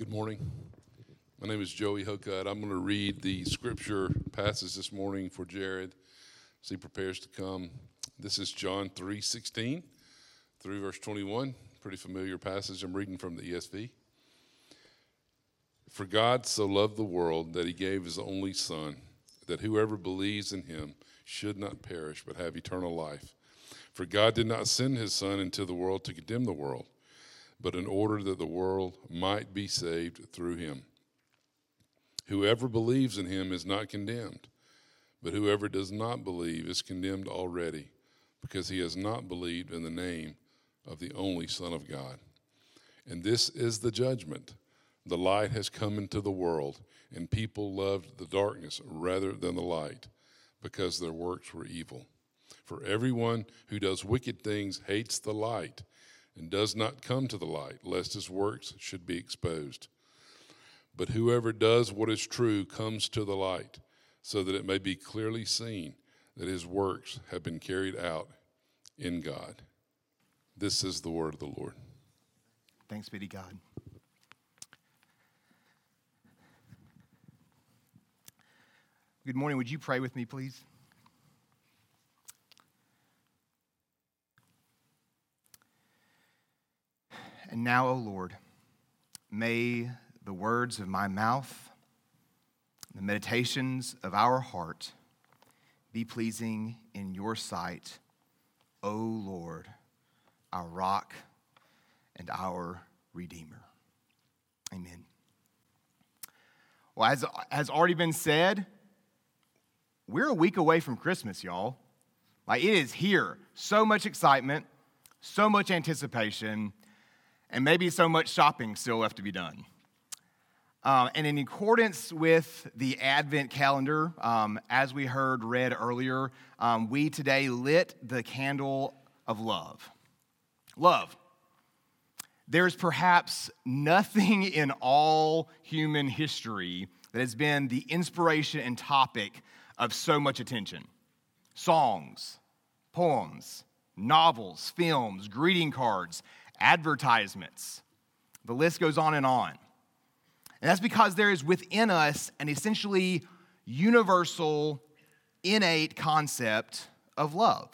Good morning. My name is Joey Hokut. I'm going to read the scripture passage this morning for Jared as he prepares to come. This is John 3 16 through verse 21. Pretty familiar passage. I'm reading from the ESV. For God so loved the world that he gave his only Son, that whoever believes in him should not perish but have eternal life. For God did not send his Son into the world to condemn the world but in order that the world might be saved through him. Whoever believes in him is not condemned, but whoever does not believe is condemned already, because he has not believed in the name of the only Son of God. And this is the judgment. The light has come into the world, and people loved the darkness rather than the light, because their works were evil. For everyone who does wicked things hates the light and does not come to the light, lest his works should be exposed. But whoever does what is true comes to the light, so that it may be clearly seen that his works have been carried out in God. This is the word of the Lord. Thanks be to God. Good morning. Would you pray with me, please? And now, O Lord, may the words of my mouth, the meditations of our heart be pleasing in your sight, O Lord, our rock and our Redeemer. Amen. Well, as has already been said, we're a week away from Christmas, y'all. Like it is here. So much excitement, so much anticipation and maybe so much shopping still left to be done. Uh, and in accordance with the Advent calendar, um, as we heard read earlier, um, we today lit the candle of love. Love. There's perhaps nothing in all human history that has been the inspiration and topic of so much attention. Songs, poems, novels, films, greeting cards, advertisements. The list goes on and on. And that's because there is within us an essentially universal, innate concept of love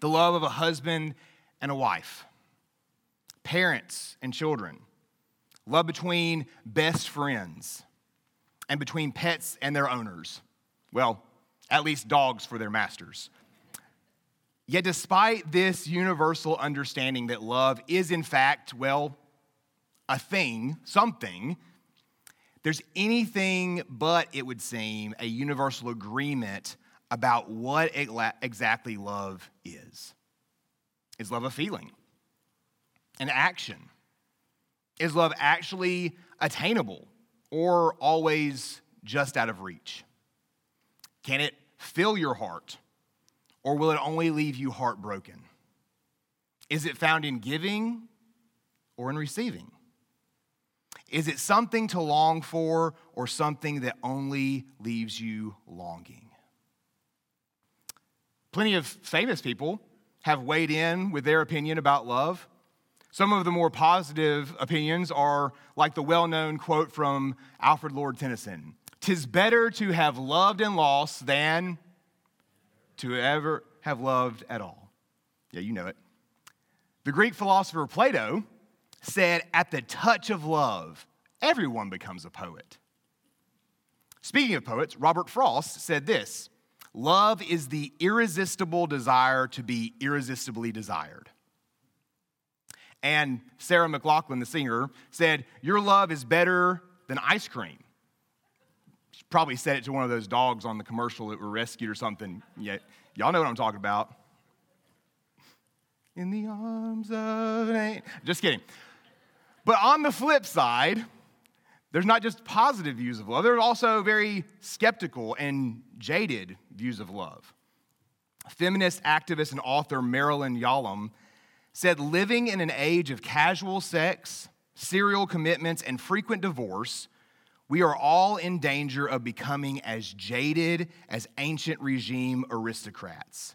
the love of a husband and a wife, parents and children, love between best friends, and between pets and their owners. Well, at least dogs for their masters. Yet, despite this universal understanding that love is, in fact, well, a thing, something, there's anything but, it would seem, a universal agreement about what exactly love is. Is love a feeling? An action? Is love actually attainable or always just out of reach? Can it fill your heart? Or will it only leave you heartbroken? Is it found in giving or in receiving? Is it something to long for or something that only leaves you longing? Plenty of famous people have weighed in with their opinion about love. Some of the more positive opinions are like the well known quote from Alfred Lord Tennyson Tis better to have loved and lost than to ever have loved at all. Yeah, you know it. The Greek philosopher Plato said, At the touch of love, everyone becomes a poet. Speaking of poets, Robert Frost said this Love is the irresistible desire to be irresistibly desired. And Sarah McLachlan, the singer, said, Your love is better than ice cream. Probably said it to one of those dogs on the commercial that were rescued or something. Yet Y'all know what I'm talking about. In the arms of an Just kidding. But on the flip side, there's not just positive views of love, there are also very skeptical and jaded views of love. Feminist activist and author Marilyn Yalom said living in an age of casual sex, serial commitments, and frequent divorce we are all in danger of becoming as jaded as ancient regime aristocrats.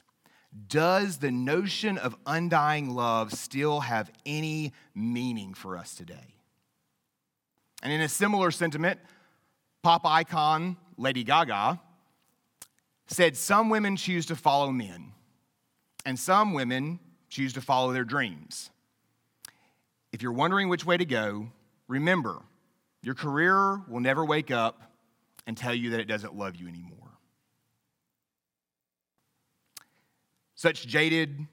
Does the notion of undying love still have any meaning for us today? And in a similar sentiment, pop icon Lady Gaga said some women choose to follow men, and some women choose to follow their dreams. If you're wondering which way to go, remember your career will never wake up and tell you that it doesn't love you anymore. Such jaded,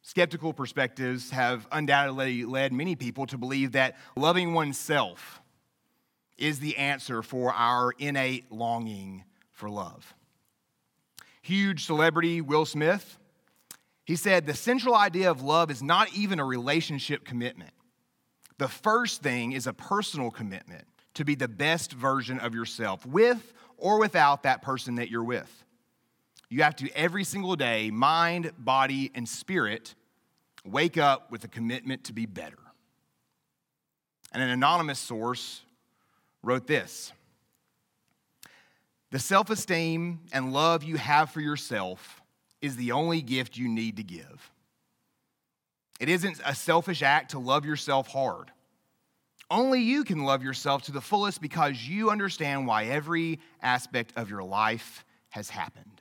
skeptical perspectives have undoubtedly led many people to believe that loving oneself is the answer for our innate longing for love. Huge celebrity Will Smith, he said, The central idea of love is not even a relationship commitment. The first thing is a personal commitment to be the best version of yourself, with or without that person that you're with. You have to every single day, mind, body, and spirit, wake up with a commitment to be better. And an anonymous source wrote this The self esteem and love you have for yourself is the only gift you need to give. It isn't a selfish act to love yourself hard. Only you can love yourself to the fullest because you understand why every aspect of your life has happened.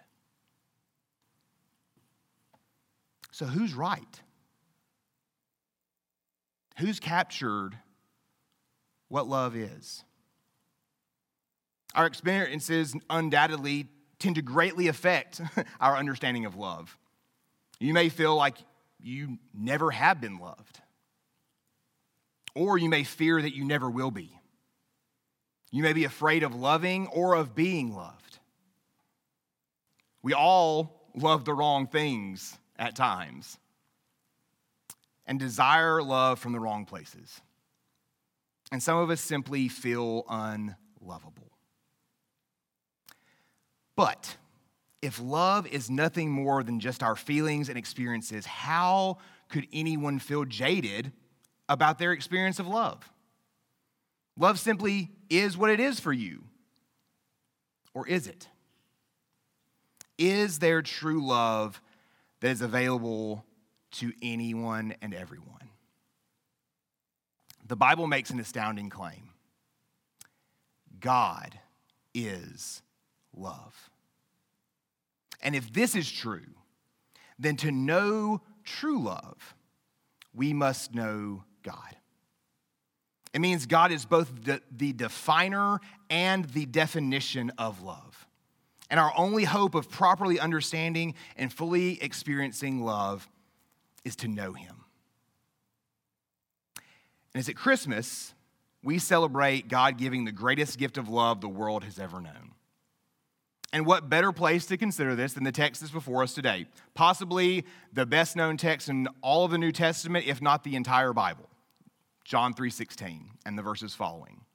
So, who's right? Who's captured what love is? Our experiences undoubtedly tend to greatly affect our understanding of love. You may feel like you never have been loved, or you may fear that you never will be. You may be afraid of loving or of being loved. We all love the wrong things at times and desire love from the wrong places. And some of us simply feel unlovable. But if love is nothing more than just our feelings and experiences, how could anyone feel jaded about their experience of love? Love simply is what it is for you. Or is it? Is there true love that is available to anyone and everyone? The Bible makes an astounding claim God is love. And if this is true, then to know true love, we must know God. It means God is both the, the, definer and the definition of love. And our only hope of properly understanding and fully experiencing love is to know Him. And as at Christmas, we celebrate God giving the greatest gift of love the world has ever known. And what better place to consider this than the text that's before us today? Possibly the best known text in all of the New Testament, if not the entire Bible. John 3:16 and the verses following.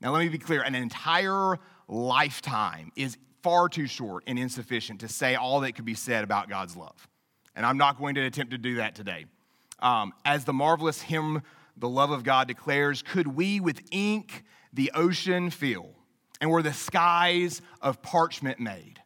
Now let me be clear, an entire lifetime is far too short and insufficient to say all that could be said about God's love. And I'm not going to attempt to do that today. Um, as the marvelous hymn, The Love of God declares, could we with ink the ocean fill? And were the skies of parchment made.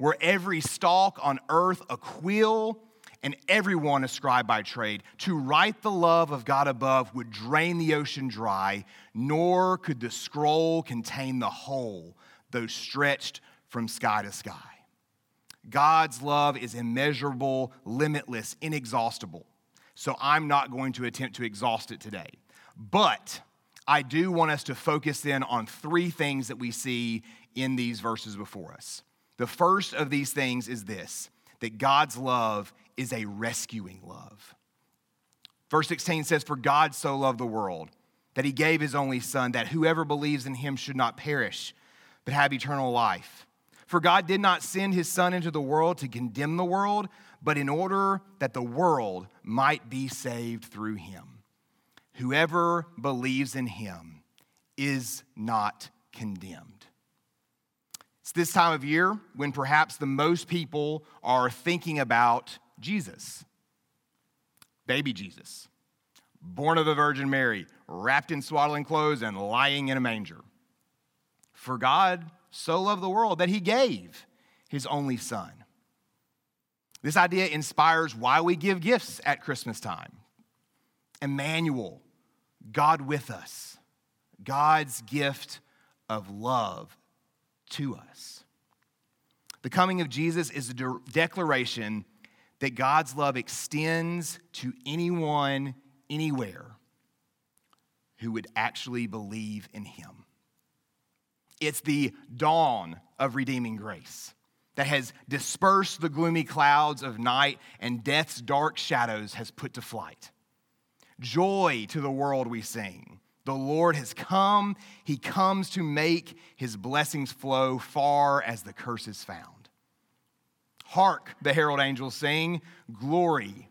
Were every stalk on earth a quill, and everyone a scribe by trade. To write the love of God above would drain the ocean dry, nor could the scroll contain the whole, though stretched from sky to sky. God's love is immeasurable, limitless, inexhaustible. So I'm not going to attempt to exhaust it today. But I do want us to focus in on three things that we see in these verses before us. The first of these things is this that God's love is a rescuing love. Verse 16 says, For God so loved the world that he gave his only Son, that whoever believes in him should not perish, but have eternal life. For God did not send his Son into the world to condemn the world, but in order that the world might be saved through him. Whoever believes in him is not condemned. It's this time of year when perhaps the most people are thinking about Jesus, baby Jesus, born of the Virgin Mary, wrapped in swaddling clothes and lying in a manger. For God so loved the world that he gave his only son. This idea inspires why we give gifts at Christmas time. Emmanuel, God with us, God's gift of love to us. The coming of Jesus is a de- declaration that God's love extends to anyone, anywhere who would actually believe in him. It's the dawn of redeeming grace that has dispersed the gloomy clouds of night and death's dark shadows has put to flight. Joy to the world we sing. The Lord has come. He comes to make his blessings flow far as the curse is found. Hark, the herald angels sing, glory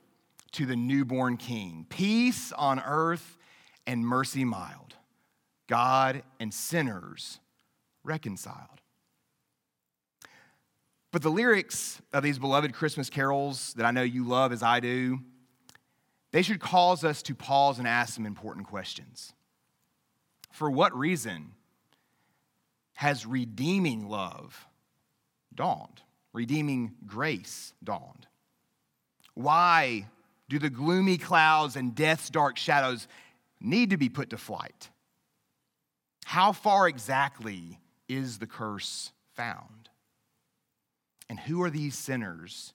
to the newborn king. Peace on earth and mercy mild. God and sinners reconciled. But the lyrics of these beloved Christmas carols that I know you love as I do, they should cause us to pause and ask some important questions. For what reason has redeeming love dawned? Redeeming grace dawned? Why do the gloomy clouds and death's dark shadows need to be put to flight? How far exactly is the curse found? And who are these sinners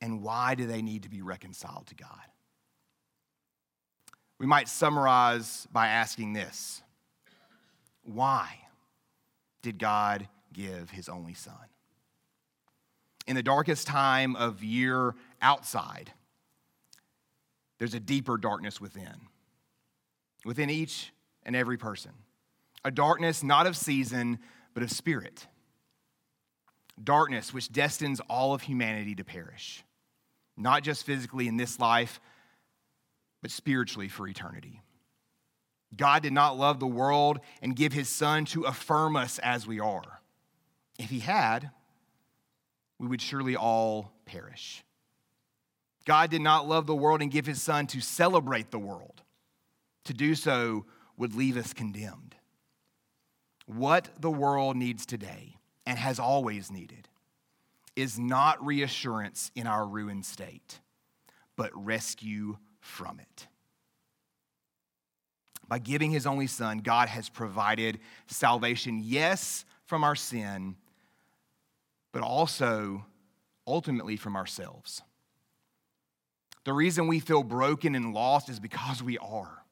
and why do they need to be reconciled to God? We might summarize by asking this Why did God give his only son? In the darkest time of year outside, there's a deeper darkness within, within each and every person. A darkness not of season, but of spirit darkness which destines all of humanity to perish, not just physically in this life, but spiritually for eternity. God did not love the world and give his son to affirm us as we are. If he had, we would surely all perish. God did not love the world and give his son to celebrate the world. To do so would leave us condemned. What the world needs today and has always needed is not reassurance in our ruined state, but rescue from it. By giving his only son, God has provided salvation, yes, from our sin, but also ultimately from ourselves. The reason we feel broken and lost is because we are.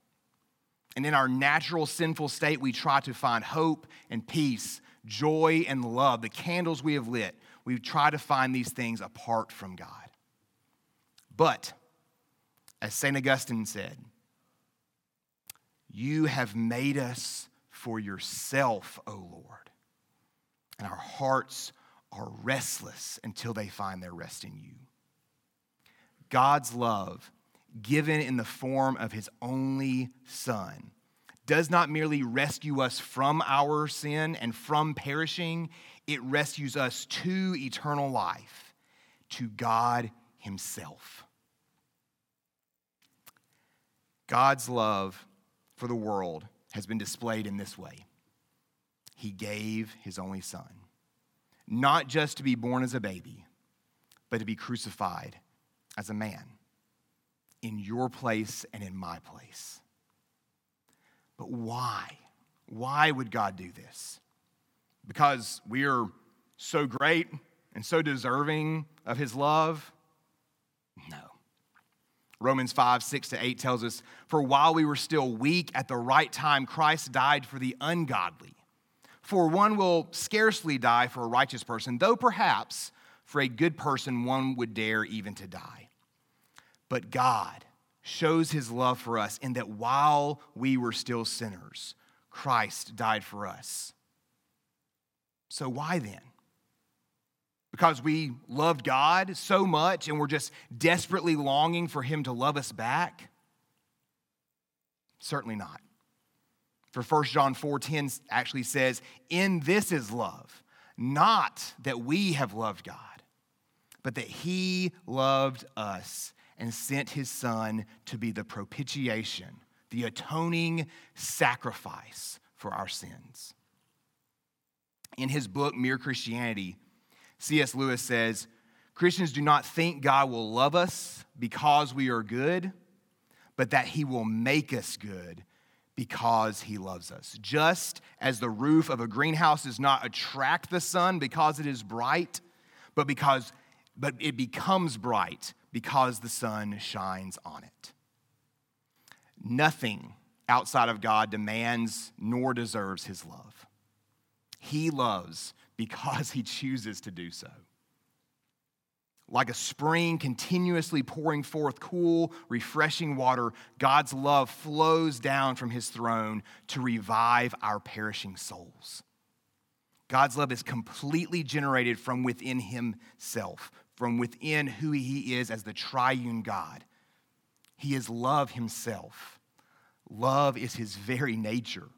And in our natural sinful state, we try to find hope and peace joy, and love, the candles we have lit, we try to find these things apart from God. But, as St. Augustine said, you have made us for yourself, O Lord, and our hearts are restless until they find their rest in you. God's love, given in the form of his only Son, does not merely rescue us from our sin and from perishing, it rescues us to eternal life, to God Himself. God's love for the world has been displayed in this way He gave His only Son, not just to be born as a baby, but to be crucified as a man in your place and in my place. But why? Why would God do this? Because we are so great and so deserving of his love? No. Romans 5, 6 to 8 tells us, For while we were still weak, at the right time, Christ died for the ungodly. For one will scarcely die for a righteous person, though perhaps for a good person one would dare even to die. But God, shows his love for us in that while we were still sinners, Christ died for us. So, why then? Because we loved God so much and we're just desperately longing for him to love us back? Certainly not. For 1 John 4:10 actually says, "In this is love, not that we have loved God, but that he loved us and sent his son to be the propitiation, the atoning sacrifice for our sins. In his book, Mere Christianity, C.S. Lewis says Christians do not think God will love us because we are good, but that he will make us good because he loves us. Just as the roof of a greenhouse does not attract the sun because it is bright, but because but it becomes bright because the sun shines on it. Nothing outside of God demands nor deserves his love. He loves because he chooses to do so. Like a spring continuously pouring forth cool, refreshing water, God's love flows down from his throne to revive our perishing souls. God's love is completely generated from within himself, from within who he is as the triune God. He is love himself. Love is his very nature.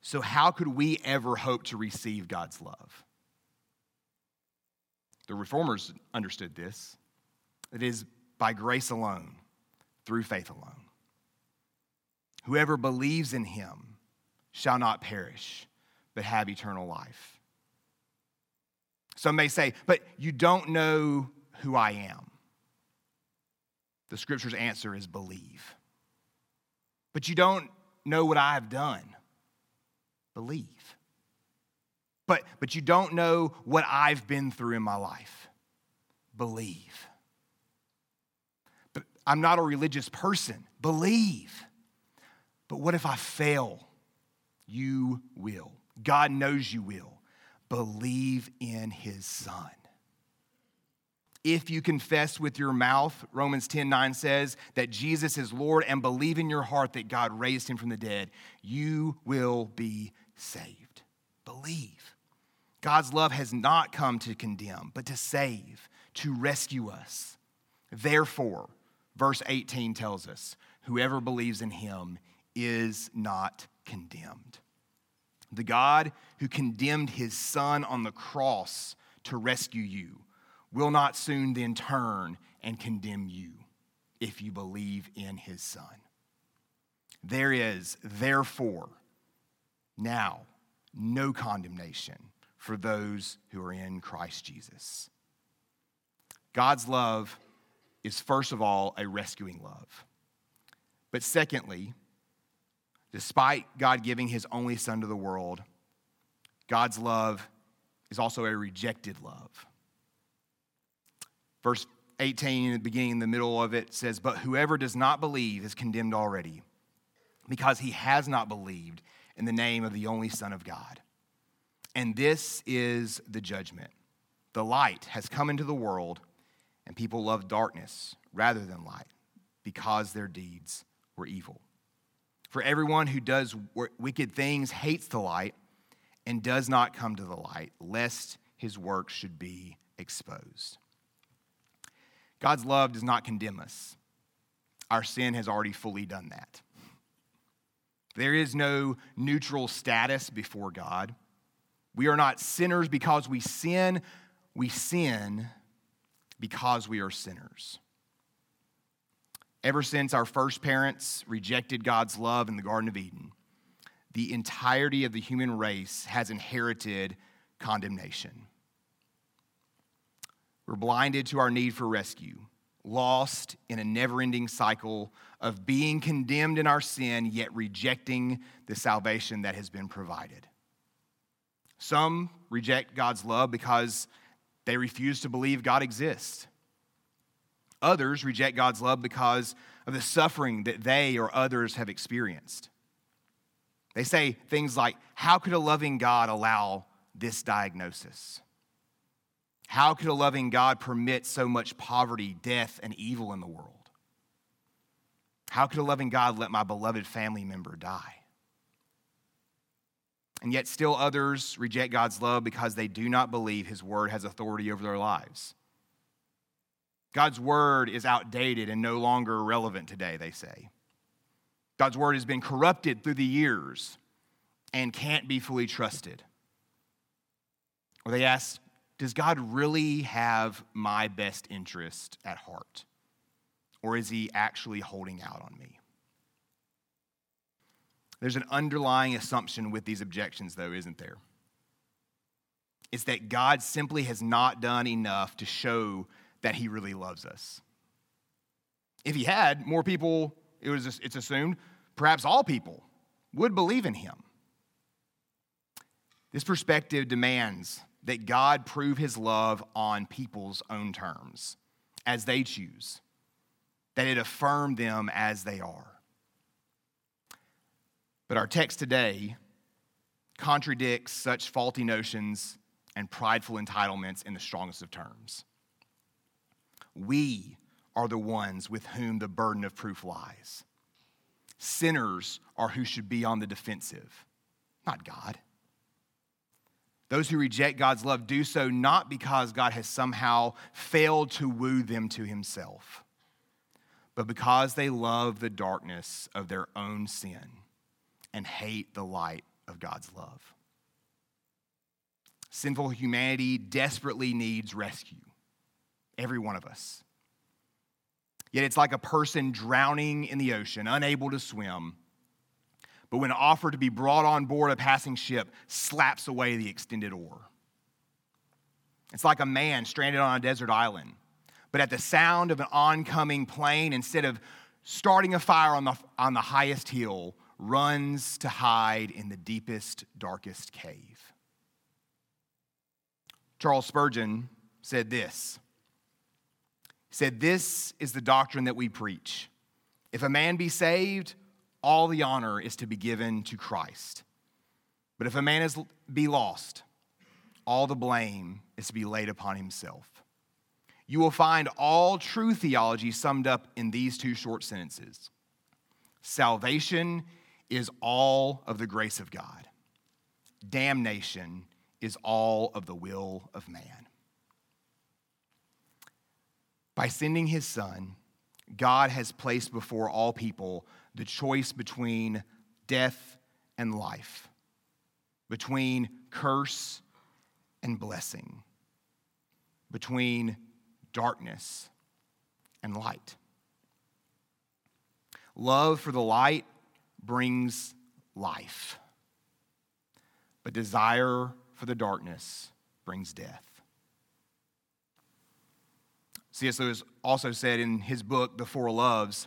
So, how could we ever hope to receive God's love? The reformers understood this. It is by grace alone, through faith alone. Whoever believes in him shall not perish, but have eternal life. Some may say, but you don't know who I am. The scripture's answer is believe. But you don't know what I have done. Believe. But, but you don't know what I've been through in my life. Believe. But I'm not a religious person. Believe. But what if I fail? You will. God knows you will. Believe in his son. If you confess with your mouth, Romans 10 9 says, that Jesus is Lord and believe in your heart that God raised him from the dead, you will be saved. Believe. God's love has not come to condemn, but to save, to rescue us. Therefore, verse 18 tells us, whoever believes in him is not condemned. The God who condemned his son on the cross to rescue you will not soon then turn and condemn you if you believe in his son. There is, therefore, now no condemnation for those who are in Christ Jesus. God's love is, first of all, a rescuing love. But secondly, despite God giving his only son to the world, God's love is also a rejected love. Verse 18, in the beginning, in the middle of it, says, But whoever does not believe is condemned already, because he has not believed in the name of the only Son of God. And this is the judgment. The light has come into the world, and people love darkness rather than light, because their deeds were evil. For everyone who does wicked things hates the light and does not come to the light, lest his work should be exposed. God's love does not condemn us. Our sin has already fully done that. There is no neutral status before God. We are not sinners because we sin, we sin because we are sinners. Ever since our first parents rejected God's love in the Garden of Eden, the entirety of the human race has inherited condemnation. We're blinded to our need for rescue, lost in a never ending cycle of being condemned in our sin, yet rejecting the salvation that has been provided. Some reject God's love because they refuse to believe God exists. Others reject God's love because of the suffering that they or others have experienced. They say things like, How could a loving God allow this diagnosis? How could a loving God permit so much poverty, death, and evil in the world? How could a loving God let my beloved family member die? And yet, still others reject God's love because they do not believe His word has authority over their lives. God's word is outdated and no longer relevant today, they say. God's word has been corrupted through the years and can't be fully trusted. Or they ask, does God really have my best interest at heart? Or is he actually holding out on me? There's an underlying assumption with these objections, though, isn't there? It's that God simply has not done enough to show that he really loves us. If he had, more people, it was, it's assumed, perhaps all people, would believe in him. This perspective demands that God prove his love on people's own terms, as they choose, that it affirm them as they are. But our text today contradicts such faulty notions and prideful entitlements in the strongest of terms. We are the ones with whom the burden of proof lies. Sinners are who should be on the defensive, not God. Those who reject God's love do so not because God has somehow failed to woo them to himself, but because they love the darkness of their own sin and hate the light of God's love. Sinful humanity desperately needs rescue, every one of us. Yet it's like a person drowning in the ocean, unable to swim, but when offered to be brought on board a passing ship, slaps away the extended oar. It's like a man stranded on a desert island, but at the sound of an oncoming plane, instead of starting a fire on the, on the highest hill, runs to hide in the deepest, darkest cave. Charles Spurgeon said this. Said, This is the doctrine that we preach. If a man be saved, all the honor is to be given to Christ. But if a man is be lost, all the blame is to be laid upon himself. You will find all true theology summed up in these two short sentences. Salvation is all of the grace of God. Damnation is all of the will of man. By sending his son, God has placed before all people the choice between death and life, between curse and blessing, between darkness and light. Love for the light brings life, but desire for the darkness brings death. C.S. Lewis also said in his book, The Four Loves,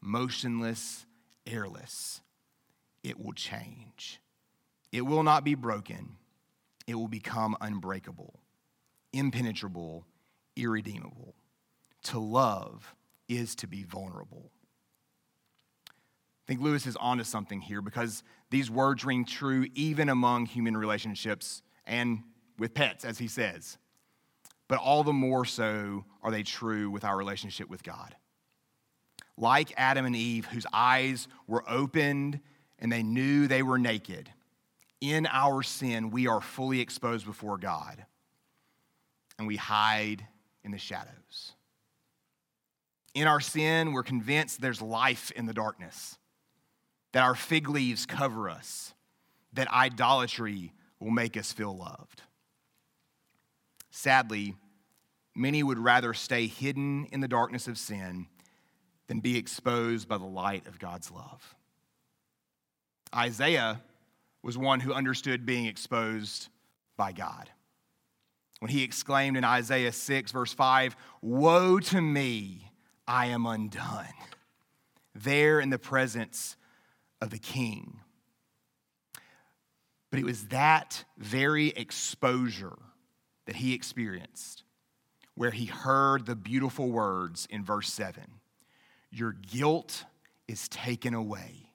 motionless, airless, it will change. It will not be broken. It will become unbreakable, impenetrable, irredeemable. To love is to be vulnerable I think Lewis is onto something here because these words ring true even among human relationships and with pets, as he says. But all the more so are they true with our relationship with God. Like Adam and Eve, whose eyes were opened and they knew they were naked, in our sin, we are fully exposed before God and we hide in the shadows. In our sin, we're convinced there's life in the darkness that our fig leaves cover us, that idolatry will make us feel loved. Sadly, many would rather stay hidden in the darkness of sin than be exposed by the light of God's love. Isaiah was one who understood being exposed by God. When he exclaimed in Isaiah 6, verse 5, Woe to me, I am undone. There in the presence of the king. But it was that very exposure that he experienced where he heard the beautiful words in verse 7 Your guilt is taken away,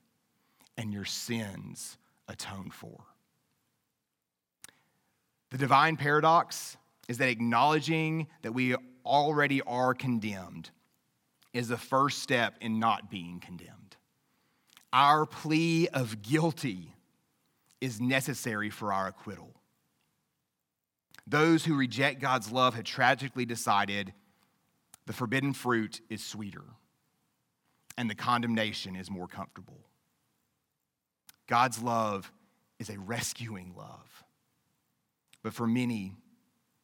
and your sins atoned for. The divine paradox is that acknowledging that we already are condemned is the first step in not being condemned. Our plea of guilty is necessary for our acquittal. Those who reject God's love have tragically decided the forbidden fruit is sweeter. And the condemnation is more comfortable. God's love is a rescuing love, but for many,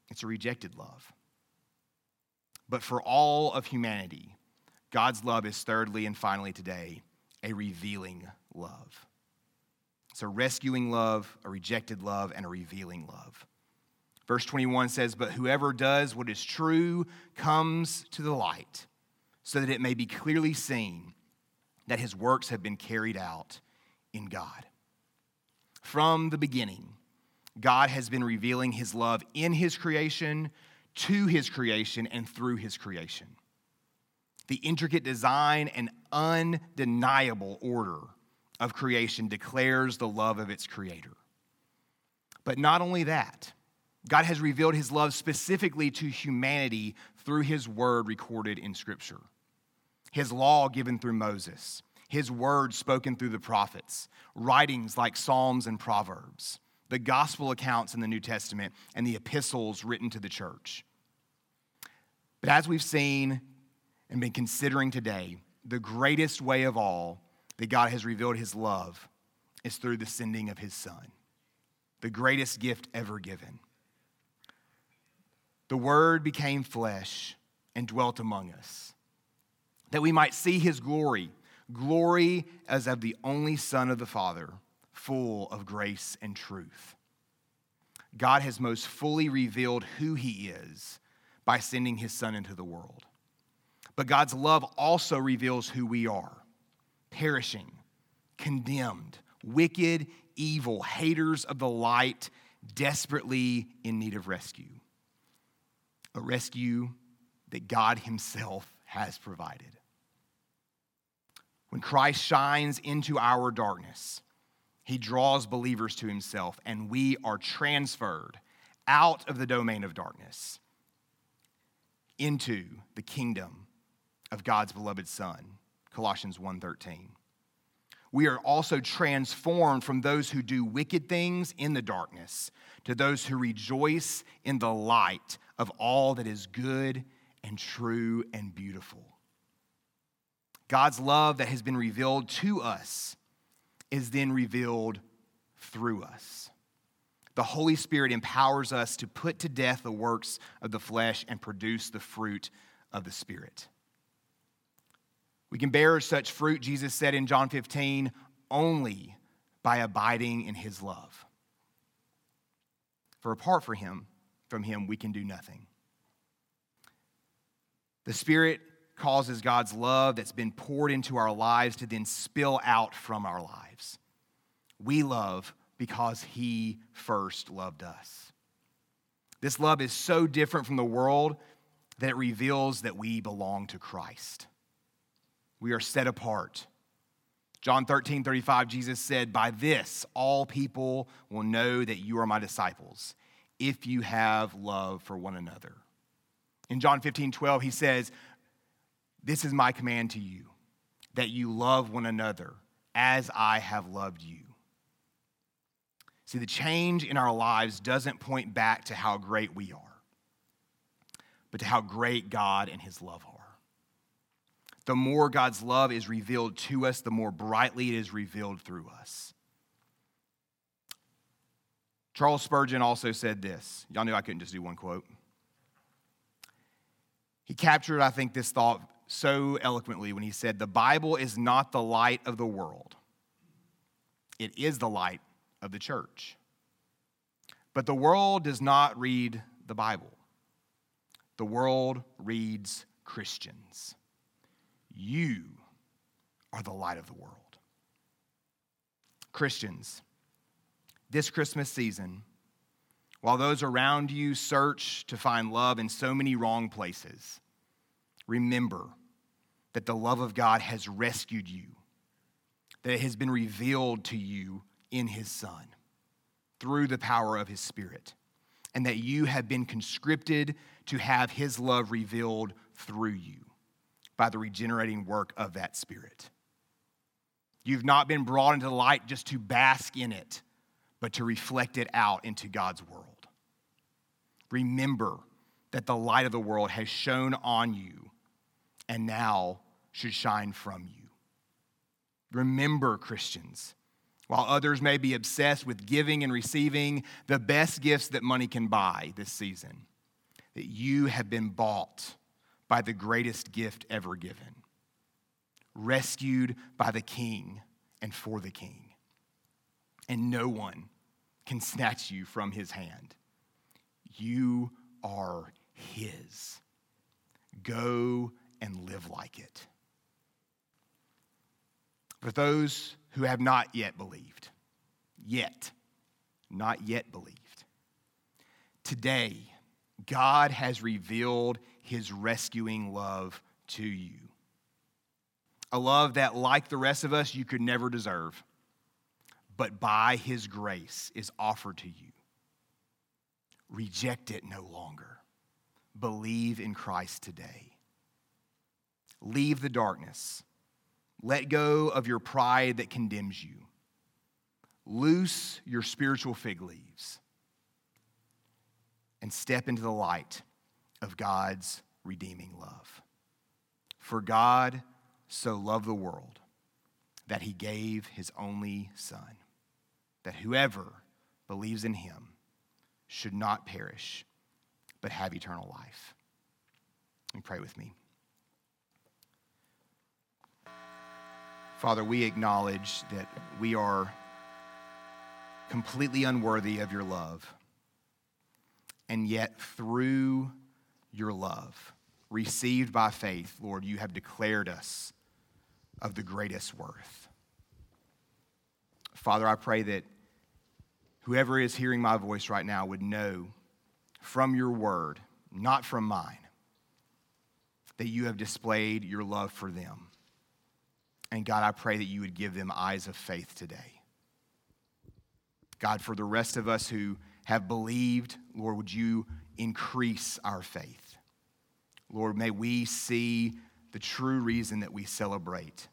it's a rejected love. But for all of humanity, God's love is thirdly and finally today a revealing love. It's a rescuing love, a rejected love, and a revealing love. Verse 21 says, But whoever does what is true comes to the light, so that it may be clearly seen that his works have been carried out in God. From the beginning, God has been revealing his love in his creation, to his creation, and through his creation. The intricate design and undeniable order of creation declares the love of its creator. But not only that, God has revealed his love specifically to humanity through his word recorded in Scripture, his law given through Moses, his word spoken through the prophets, writings like Psalms and Proverbs, the gospel accounts in the New Testament, and the epistles written to the church. But as we've seen and been considering today, the greatest way of all that God has revealed his love is through the sending of his son, the greatest gift ever given. The Word became flesh and dwelt among us, that we might see his glory, glory as of the only Son of the Father, full of grace and truth. God has most fully revealed who he is by sending his Son into the world. But God's love also reveals who we are perishing, condemned, wicked, evil, haters of the light, desperately in need of rescue a rescue that God Himself has provided. When Christ shines into our darkness, He draws believers to Himself, and we are transferred out of the domain of darkness into the kingdom of God's beloved Son. Colossians 1:13. We are also transformed from those who do wicked things in the darkness to those who rejoice in the light of all that is good and true and beautiful. God's love that has been revealed to us is then revealed through us. The Holy Spirit empowers us to put to death the works of the flesh and produce the fruit of the Spirit. We can bear such fruit, Jesus said in John 15, only by abiding in his love. For apart from him, from him, we can do nothing. The Spirit causes God's love that's been poured into our lives to then spill out from our lives. We love because he first loved us. This love is so different from the world that it reveals that we belong to Christ. We are set apart. John 13, 35, Jesus said, By this all people will know that you are my disciples, if you have love for one another. In John 15, 12, he says, This is my command to you, that you love one another as I have loved you. See, the change in our lives doesn't point back to how great we are, but to how great God and his love are the more God's love is revealed to us, the more brightly it is revealed through us. Charles Spurgeon also said this. Y'all knew I couldn't just do one quote. He captured, I think, this thought so eloquently when he said, The Bible is not the light of the world, it is the light of the church. But the world does not read the Bible, the world reads Christians. You are the light of the world. Christians, this Christmas season, while those around you search to find love in so many wrong places, remember that the love of God has rescued you, that it has been revealed to you in His Son through the power of His Spirit, and that you have been conscripted to have His love revealed through you by the regenerating work of that Spirit. You've not been brought into the light just to bask in it, but to reflect it out into God's world. Remember that the light of the world has shone on you and now should shine from you. Remember, Christians, while others may be obsessed with giving and receiving the best gifts that money can buy this season, that you have been bought by the greatest gift ever given, rescued by the King and for the King. And no one can snatch you from his hand. You are his. Go and live like it. For those who have not yet believed, yet, not yet believed, today, God has revealed his rescuing love to you. A love that, like the rest of us, you could never deserve, but by his grace is offered to you. Reject it no longer. Believe in Christ today. Leave the darkness. Let go of your pride that condemns you. Loose your spiritual fig leaves and step into the light of God's redeeming love. For God so loved the world that he gave his only Son, that whoever believes in him should not perish, but have eternal life. And pray with me. Father, we acknowledge that we are completely unworthy of your love. And yet, through your love, received by faith, Lord, you have declared us of the greatest worth. Father, I pray that whoever is hearing my voice right now would know from your word, not from mine, that you have displayed your love for them. And God, I pray that you would give them eyes of faith today. God, for the rest of us who have believed, Lord, would you increase our faith? Lord, may we see the true reason that we celebrate,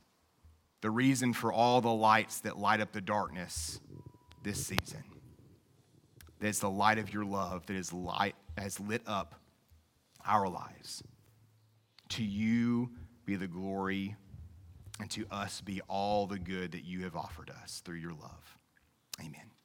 the reason for all the lights that light up the darkness this season. That is the light of your love that is light has lit up our lives. To you be the glory, and to us be all the good that you have offered us through your love. Amen.